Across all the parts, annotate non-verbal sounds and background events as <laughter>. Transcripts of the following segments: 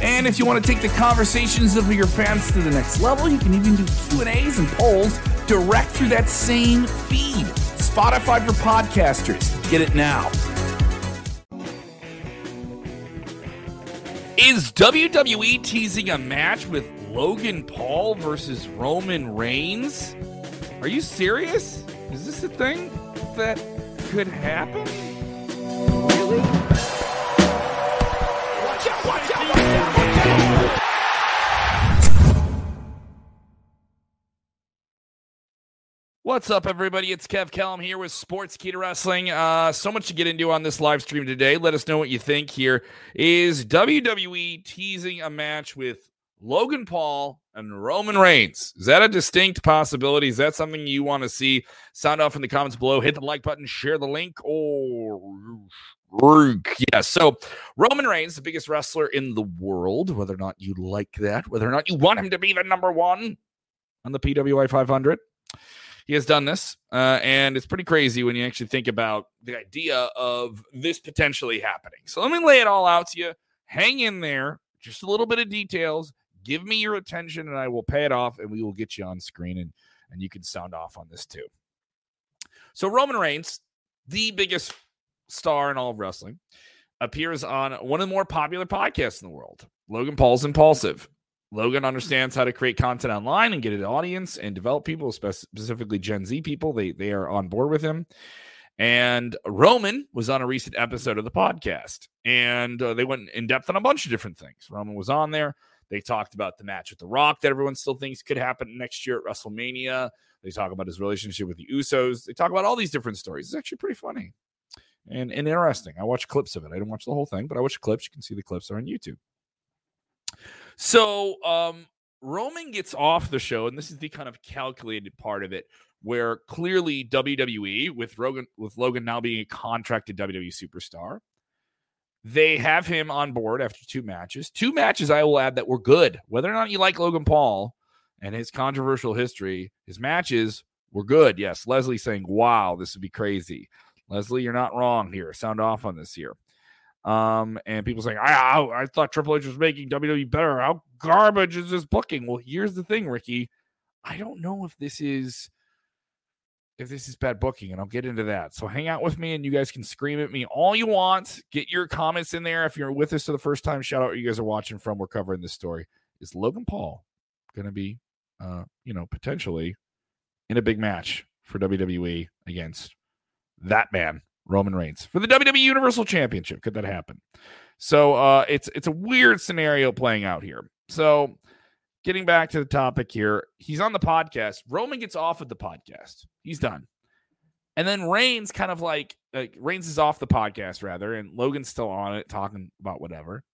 And if you want to take the conversations of your fans to the next level, you can even do Q&As and polls direct through that same feed. Spotify for podcasters. Get it now. Is WWE teasing a match with Logan Paul versus Roman Reigns? Are you serious? Is this a thing that could happen? Really? Watch out, watch out, What's up, everybody? It's Kev Kellam here with Sportskeeda Wrestling. Uh, so much to get into on this live stream today. Let us know what you think here. Is WWE teasing a match with Logan Paul and Roman Reigns? Is that a distinct possibility? Is that something you want to see? Sound off in the comments below. Hit the like button, share the link, or yeah. So Roman Reigns, the biggest wrestler in the world, whether or not you like that, whether or not you want him to be the number one on the PWI 500 he has done this, uh, and it's pretty crazy when you actually think about the idea of this potentially happening. So let me lay it all out to you. Hang in there, just a little bit of details. Give me your attention, and I will pay it off, and we will get you on screen, and and you can sound off on this too. So Roman Reigns, the biggest star in all of wrestling, appears on one of the more popular podcasts in the world, Logan Paul's Impulsive. Logan understands how to create content online and get an audience and develop people, specifically Gen Z people. They they are on board with him. And Roman was on a recent episode of the podcast, and uh, they went in depth on a bunch of different things. Roman was on there. They talked about the match with The Rock that everyone still thinks could happen next year at WrestleMania. They talk about his relationship with the Usos. They talk about all these different stories. It's actually pretty funny and, and interesting. I watched clips of it. I didn't watch the whole thing, but I watched clips. You can see the clips are on YouTube. So um, Roman gets off the show, and this is the kind of calculated part of it, where clearly WWE, with Rogan, with Logan now being a contracted WWE superstar, they have him on board after two matches. Two matches, I will add, that were good. Whether or not you like Logan Paul and his controversial history, his matches were good. Yes, Leslie saying, "Wow, this would be crazy." Leslie, you're not wrong here. Sound off on this here. Um, and people saying, I, I, I thought Triple H was making WWE better. How garbage is this booking? Well, here's the thing, Ricky. I don't know if this is if this is bad booking, and I'll get into that. So hang out with me, and you guys can scream at me all you want. Get your comments in there. If you're with us for the first time, shout out you guys are watching from. We're covering this story. Is Logan Paul going to be, uh, you know, potentially in a big match for WWE against that man, Roman Reigns for the WWE Universal Championship. Could that happen? So uh, it's it's a weird scenario playing out here. So getting back to the topic here, he's on the podcast. Roman gets off of the podcast. He's done. And then Reigns kind of like, like Reigns is off the podcast rather, and Logan's still on it talking about whatever.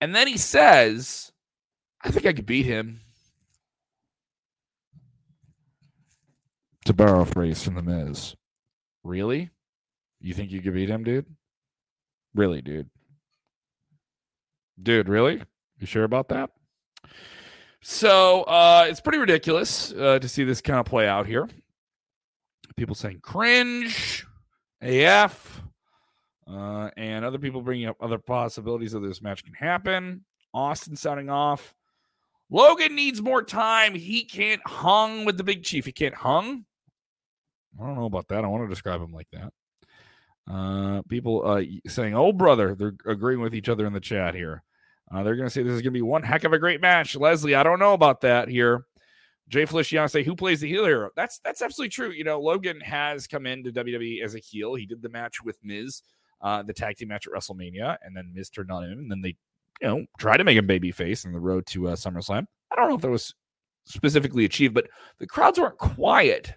And then he says, I think I could beat him. To borrow a phrase from the Miz. Really? You think you could beat him, dude? Really, dude? Dude, really? You sure about that? So uh, it's pretty ridiculous uh, to see this kind of play out here. People saying cringe, AF, uh, and other people bringing up other possibilities of this match can happen. Austin sounding off. Logan needs more time. He can't hung with the big chief. He can't hung. I don't know about that. I want to describe him like that. Uh, people uh, saying, "Oh, brother," they're agreeing with each other in the chat here. Uh, they're going to say this is going to be one heck of a great match. Leslie, I don't know about that here. Jay Feliciano say, "Who plays the heel hero?" That's that's absolutely true. You know, Logan has come into WWE as a heel. He did the match with Miz, uh, the tag team match at WrestleMania, and then Miz turned on him, and then they, you know, tried to make him babyface in the road to uh, SummerSlam. I don't know if that was specifically achieved, but the crowds weren't quiet.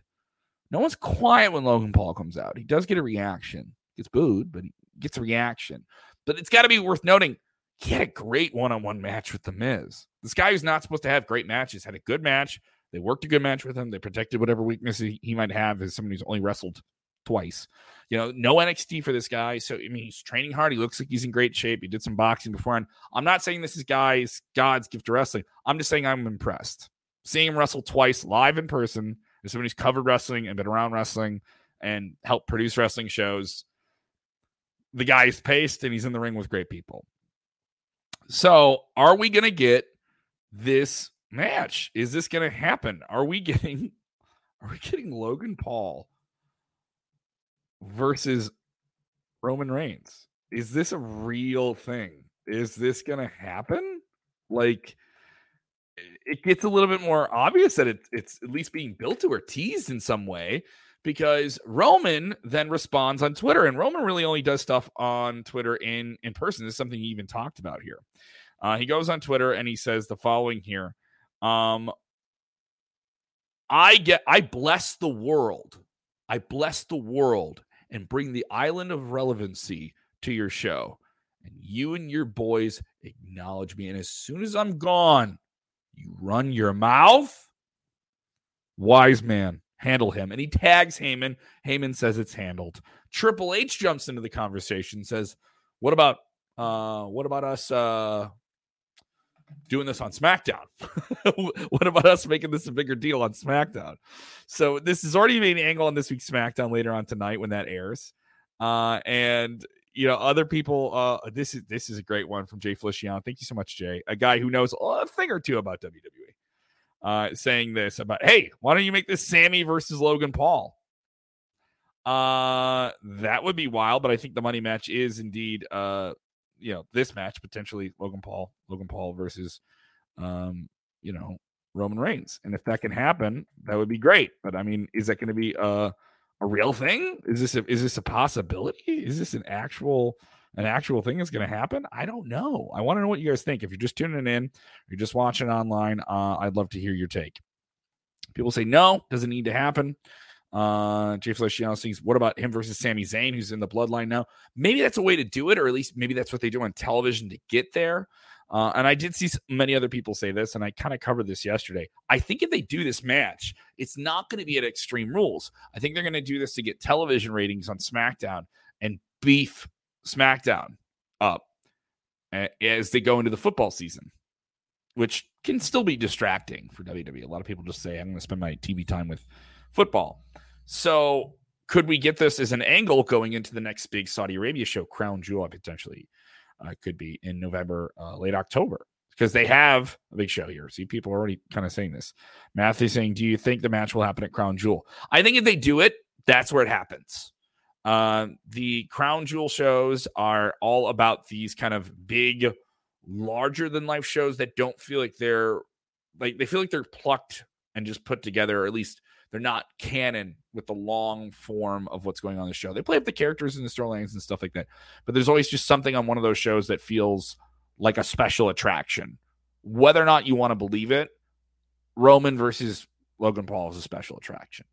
No one's quiet when Logan Paul comes out. He does get a reaction gets booed, but he gets a reaction. But it's got to be worth noting he had a great one-on-one match with the Miz. This guy who's not supposed to have great matches had a good match. They worked a good match with him. They protected whatever weaknesses he, might have as somebody who's only wrestled twice. You know, no NXT for this guy. So I mean, he's training hard. He looks like he's in great shape. He did some boxing before. And I'm not saying this is guy's God's gift to wrestling. I'm just saying I'm impressed. Seeing him wrestle twice live in person as somebody who's covered wrestling and been around wrestling and helped produce wrestling shows. The guy's paced and he's in the ring with great people. So, are we going to get this match? Is this going to happen? Are we <laughs> getting are we getting Logan Paul versus Roman Reigns? Is this a real thing? Is this going to happen? Like it gets a little bit more obvious that it, it's at least being built to or teased in some way because Roman then responds on Twitter, and Roman really only does stuff on Twitter in in person. This is something he even talked about here. Uh, he goes on Twitter and he says the following here: um, "I get, I bless the world, I bless the world, and bring the island of relevancy to your show, and you and your boys acknowledge me. And as soon as I'm gone, you run your mouth." Wise man handle him. And he tags Heyman. Heyman says it's handled. Triple H jumps into the conversation, says, What about uh what about us uh doing this on SmackDown? <laughs> what about us making this a bigger deal on SmackDown? So this is already made an angle on this week's SmackDown later on tonight when that airs. Uh and you know, other people. Uh, this is this is a great one from Jay Feliciano. Thank you so much, Jay. A guy who knows a thing or two about WWE uh, saying this about, hey, why don't you make this Sami versus Logan Paul? Uh, that would be wild, but I think the money match is indeed, uh, you know, this match potentially Logan Paul, Logan Paul versus, um, you know, Roman Reigns, and if that can happen, that would be great. But I mean, is that going to be a a real thing? Is this a, is this a possibility? Is this an actual? An actual thing is going to happen? I don't know. I want to know what you guys think. If you're just tuning in, you're just watching online, uh, I'd love to hear your take. People say no, doesn't need to happen. Uh, Jay Feliciano thinks, what about him versus Sami Zayn, who's in the bloodline now? Maybe that's a way to do it, or at least maybe that's what they do on television to get there. Uh, and I did see many other people say this, and I kind of covered this yesterday. I think if they do this match, it's not going to be at Extreme Rules. I think they're going to do this to get television ratings on SmackDown and beef SmackDown up as they go into the football season, which can still be distracting for WWE. A lot of people just say, I'm going to spend my TV time with football. So, could we get this as an angle going into the next big Saudi Arabia show, Crown Jewel, potentially? Uh, could be in November, uh, late October, because they have a big show here. See, people are already kind of saying this. Matthew saying, Do you think the match will happen at Crown Jewel? I think if they do it, that's where it happens. Uh, the crown jewel shows are all about these kind of big, larger than life shows that don't feel like they're like they feel like they're plucked and just put together, or at least they're not canon with the long form of what's going on in the show. They play up the characters and the storylines and stuff like that. But there's always just something on one of those shows that feels like a special attraction. Whether or not you want to believe it, Roman versus Logan Paul is a special attraction.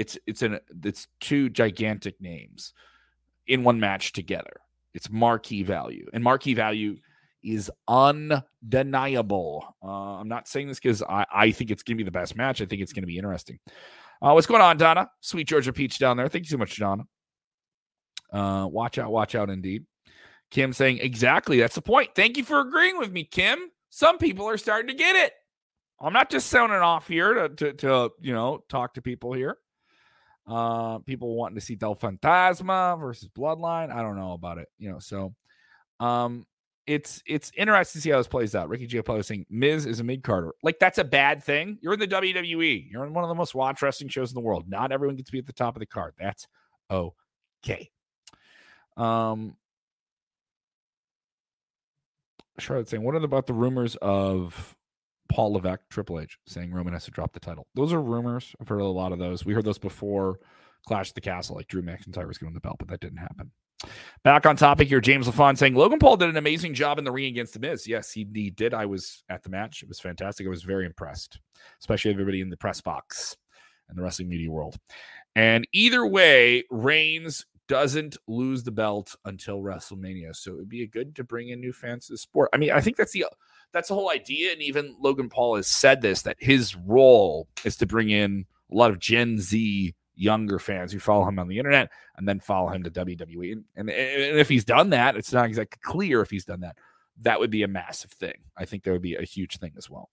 It's it's an it's two gigantic names in one match together. It's marquee value, and marquee value is undeniable. Uh, I'm not saying this because I, I think it's going to be the best match. I think it's going to be interesting. Uh, what's going on, Donna? Sweet Georgia Peach down there. Thank you so much, Donna. Uh, watch out, watch out, indeed. Kim saying, exactly. That's the point. Thank you for agreeing with me, Kim. Some people are starting to get it. I'm not just sounding off here to, to, to you know, talk to people here. Uh, people wanting to see Del Fantasma versus Bloodline. I don't know about it, you know. So, um, it's it's interesting to see how this plays out. Ricky was saying Miz is a mid carder. Like that's a bad thing. You're in the WWE. You're in one of the most watched wrestling shows in the world. Not everyone gets to be at the top of the card. That's okay. Um, Charlotte saying, what about the rumors of Paul Levesque, Triple H, saying Roman has to drop the title. Those are rumors. I've heard a lot of those. We heard those before Clash of the Castle, like Drew McIntyre was getting the belt, but that didn't happen. Back on topic here, James LaFon saying Logan Paul did an amazing job in the ring against The Miz. Yes, he, he did. I was at the match. It was fantastic. I was very impressed, especially everybody in the press box and the wrestling media world. And either way, Reigns doesn't lose the belt until WrestleMania. So it would be good to bring in new fans to the sport. I mean, I think that's the that's the whole idea. And even Logan Paul has said this that his role is to bring in a lot of Gen Z younger fans who follow him on the internet and then follow him to WWE. And, and, and if he's done that, it's not exactly clear if he's done that. That would be a massive thing. I think that would be a huge thing as well.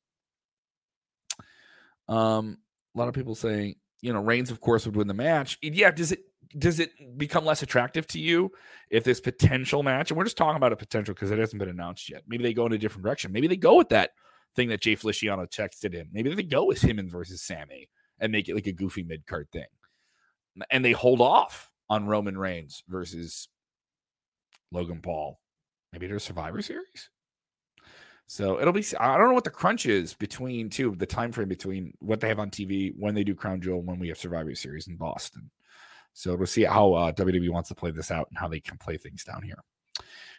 Um, a lot of people saying, you know, Reigns, of course, would win the match. Yeah, does it does it become less attractive to you if this potential match? And we're just talking about a potential because it hasn't been announced yet. Maybe they go in a different direction. Maybe they go with that thing that Jay Feliciano texted in. Maybe they go with him versus Sami and make it like a goofy mid card thing. And they hold off on Roman Reigns versus Logan Paul. Maybe there's Survivor Series. So it'll be I don't know what the crunch is between two the time frame between what they have on TV when they do Crown Jewel when we have Survivor Series in Boston. So we'll see how uh, WWE wants to play this out and how they can play things down here.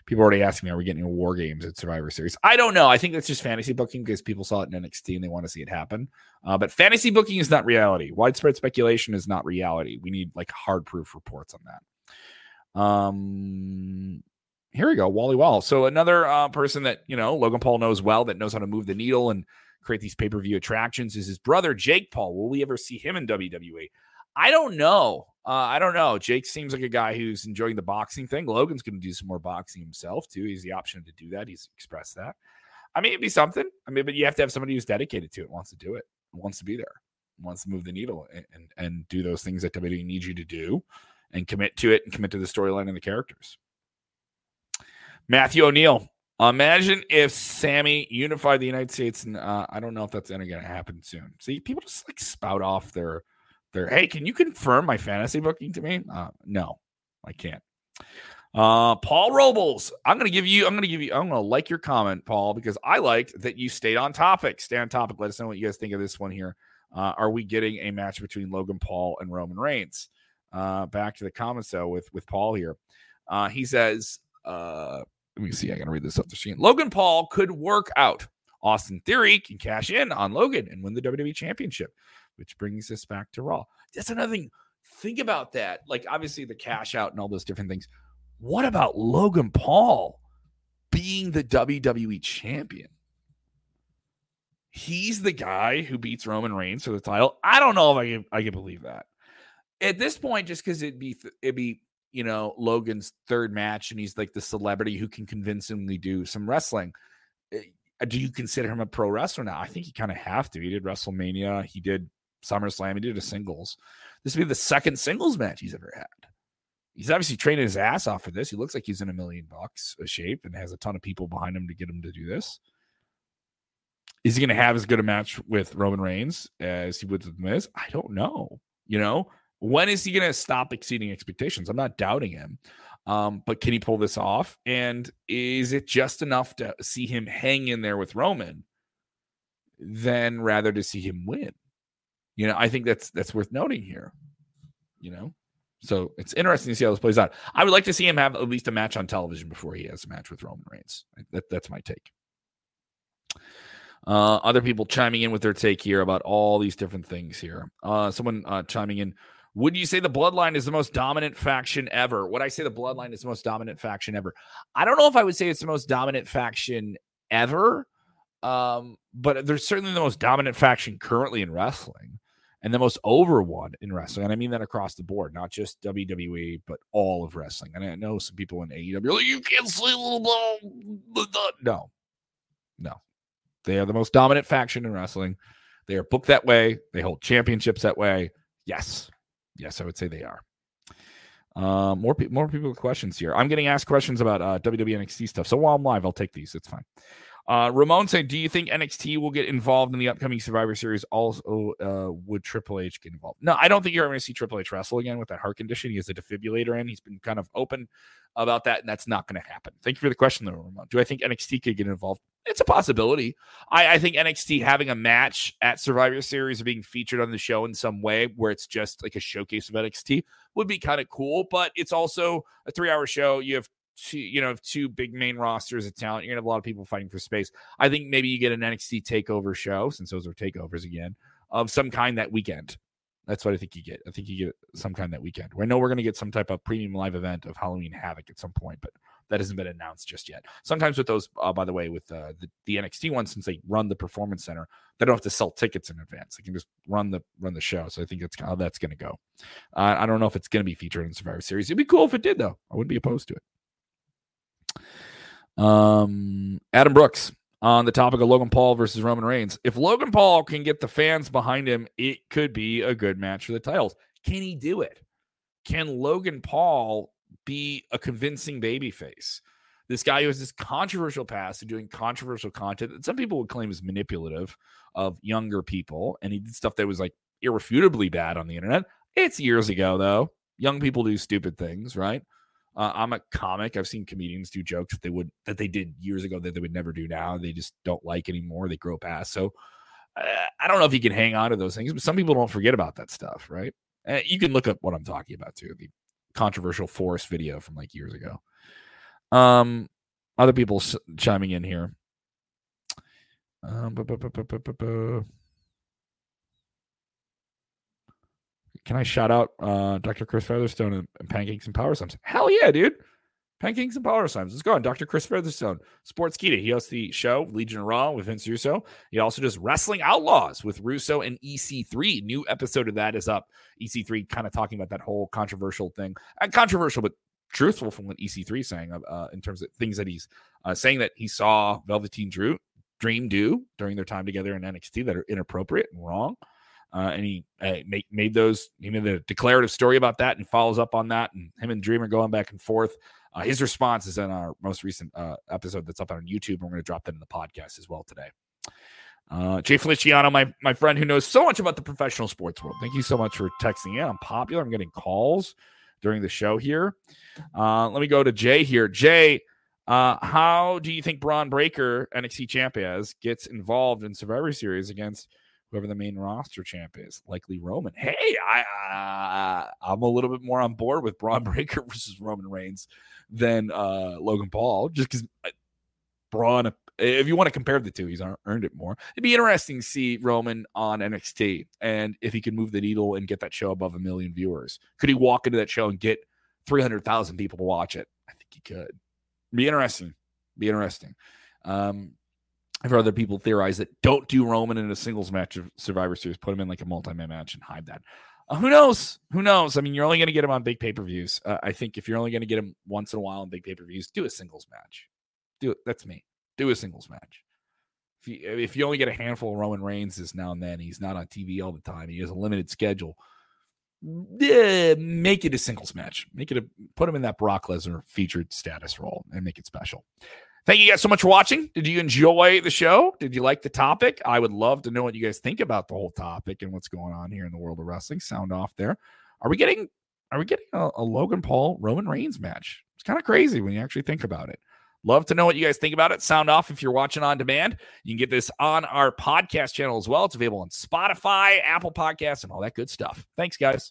People already asking me, are we getting war games at Survivor Series? I don't know. I think that's just fantasy booking because people saw it in NXT and they want to see it happen. Uh, but fantasy booking is not reality. Widespread speculation is not reality. We need like hard proof reports on that. Um, here we go, Wally Wall. So another uh, person that you know Logan Paul knows well that knows how to move the needle and create these pay per view attractions is his brother Jake Paul. Will we ever see him in WWE? I don't know. Uh, I don't know. Jake seems like a guy who's enjoying the boxing thing. Logan's going to do some more boxing himself too. He's the option to do that. He's expressed that. I mean, it'd be something. I mean, but you have to have somebody who's dedicated to it, wants to do it, wants to be there, wants to move the needle and and, and do those things that WWE needs you to do, and commit to it and commit to the storyline and the characters. Matthew O'Neill. Imagine if Sami unified the United States, and uh, I don't know if that's ever going to happen soon. See, people just like spout off their Hey, can you confirm my fantasy booking to me? Uh, no, I can't. Uh, Paul Robles, I'm gonna give you. I'm gonna give you. I'm gonna like your comment, Paul, because I liked that you stayed on topic. Stay on topic. Let us know what you guys think of this one here. Uh, are we getting a match between Logan Paul and Roman Reigns? Uh, back to the comments though with with Paul here. Uh, he says, uh, let me see. I gotta read this off the screen. Logan Paul could work out. Austin Theory can cash in on Logan and win the WWE Championship, which brings us back to Raw. That's another thing. Think about that. Like obviously the cash out and all those different things. What about Logan Paul being the WWE champion? He's the guy who beats Roman Reigns for the title. I don't know if I can I can believe that. At this point, just because it'd be it'd be you know, Logan's third match and he's like the celebrity who can convincingly do some wrestling. Eh, do you consider him a pro wrestler now? I think you kind of have to. He did WrestleMania, he did SummerSlam, he did a singles. This would be the second singles match he's ever had. He's obviously training his ass off for this. He looks like he's in a million bucks a shape and has a ton of people behind him to get him to do this. Is he going to have as good a match with Roman Reigns as he would with Miz? I don't know. You know, when is he going to stop exceeding expectations? I'm not doubting him. Um, but can he pull this off? And is it just enough to see him hang in there with Roman than rather to see him win? You know, I think that's that's worth noting here. You know, so it's interesting to see how this plays out. I would like to see him have at least a match on television before he has a match with Roman Reigns. That, that's my take. Uh, other people chiming in with their take here about all these different things here. Uh, someone uh, chiming in would you say the bloodline is the most dominant faction ever? Would I say the bloodline is the most dominant faction ever? I don't know if I would say it's the most dominant faction ever, um, but they're certainly the most dominant faction currently in wrestling and the most over one in wrestling. And I mean that across the board, not just WWE, but all of wrestling. And I know some people in AEW are like, you can't say no, no. They are the most dominant faction in wrestling. They are booked that way. They hold championships that way. Yes, Yes, I would say they are. Uh, more pe- more people with questions here. I'm getting asked questions about uh, WWE NXT stuff. So while I'm live, I'll take these. It's fine. Uh, Ramon said, "Do you think NXT will get involved in the upcoming Survivor Series? Also, uh, would Triple H get involved? No, I don't think you're ever going to see Triple H wrestle again with that heart condition. He has a defibrillator in. He's been kind of open about that, and that's not going to happen. Thank you for the question, though, Ramon. Do I think NXT could get involved? It's a possibility. I, I think NXT having a match at Survivor Series or being featured on the show in some way where it's just like a showcase of NXT would be kind of cool. But it's also a three-hour show. You have two, you know, two big main rosters of talent. You're gonna have a lot of people fighting for space. I think maybe you get an NXT takeover show, since those are takeovers again, of some kind that weekend. That's what I think you get. I think you get some kind that weekend. I know we're to get some type of premium live event of Halloween Havoc at some point, but that hasn't been announced just yet. Sometimes with those, uh, by the way, with uh, the, the NXT ones, since they run the Performance Center, they don't have to sell tickets in advance. They can just run the run the show. So I think that's how that's going to go. Uh, I don't know if it's going to be featured in Survivor Series. It'd be cool if it did, though. I wouldn't be opposed to it. Um, Adam Brooks on the topic of Logan Paul versus Roman Reigns. If Logan Paul can get the fans behind him, it could be a good match for the titles. Can he do it? Can Logan Paul be a convincing babyface? This guy who has this controversial past and doing controversial content that some people would claim is manipulative of younger people, and he did stuff that was like irrefutably bad on the internet. It's years ago, though. Young people do stupid things, right? Uh, I'm a comic. I've seen comedians do jokes that they would that they did years ago that they would never do now. They just don't like anymore. They grow past. So uh, I don't know if you can hang on to those things, but some people don't forget about that stuff, right? Uh, you can look up what I'm talking about too. The controversial forest video from like years ago. Um, other people chiming in here. Um, bu- bu- bu- bu- bu- bu- bu. Can I shout out uh, Dr. Chris Featherstone and, and Pancakes and Power Slimes? Hell yeah, dude. Pancakes and Power Slimes. Let's go on. Dr. Chris Featherstone, Sportskeeda. He hosts the show Legion Raw with Vince Russo. He also does Wrestling Outlaws with Russo and EC3. New episode of that is up. EC3 kind of talking about that whole controversial thing. Uh, controversial, but truthful from what EC3 is saying uh, in terms of things that he's uh, saying that he saw Velveteen Drew Dream do during their time together in NXT that are inappropriate and wrong. Uh, and he uh, make, made those, he made the declarative story about that and follows up on that. And him and Dream are going back and forth. Uh, his response is in our most recent uh, episode that's up on YouTube. And we're going to drop that in the podcast as well today. Uh, Jay Feliciano, my, my friend who knows so much about the professional sports world. Thank you so much for texting in. I'm popular. I'm getting calls during the show here. Uh, let me go to Jay here. Jay, uh, how do you think Bron Breakker, NXT champ, as gets involved in Survivor Series against whoever the main roster champ is? Likely Roman. Hey, I uh, I'm a little bit more on board with Bron <laughs> Breakker versus Roman Reigns than uh, Logan Paul, just because Bron. If you want to compare the two, he's earned it more. It'd be interesting to see Roman on NXT and if he could move the needle and get that show above a million viewers. Could he walk into that show and get 300,000 people to watch it? I think he could. Be interesting. Be interesting. Um, I've heard other people theorize that don't do Roman in a singles match of Survivor Series, put him in like a multi-man match and hide that. Uh, who knows? Who knows? I mean, you're only going to get him on big pay-per-views. Uh, I think if you're only going to get him once in a while on big pay-per-views, do a singles match. Do it. That's me. Do a singles match. If you, if you only get a handful of Roman Reigns this now and then, he's not on TV all the time. He has a limited schedule. Yeah, make it a singles match. Make it a put him in that Brock Lesnar featured status role and make it special. Thank you guys so much for watching. Did you enjoy the show? Did you like the topic? I would love to know what you guys think about the whole topic and what's going on here in the world of wrestling. Sound off there. Are we getting are we getting a, a Logan Paul Roman Reigns match? It's kind of crazy when you actually think about it. Love to know what you guys think about it. Sound off if you're watching on demand. You can get this on our podcast channel as well. It's available on Spotify, Apple Podcasts, and all that good stuff. Thanks, guys.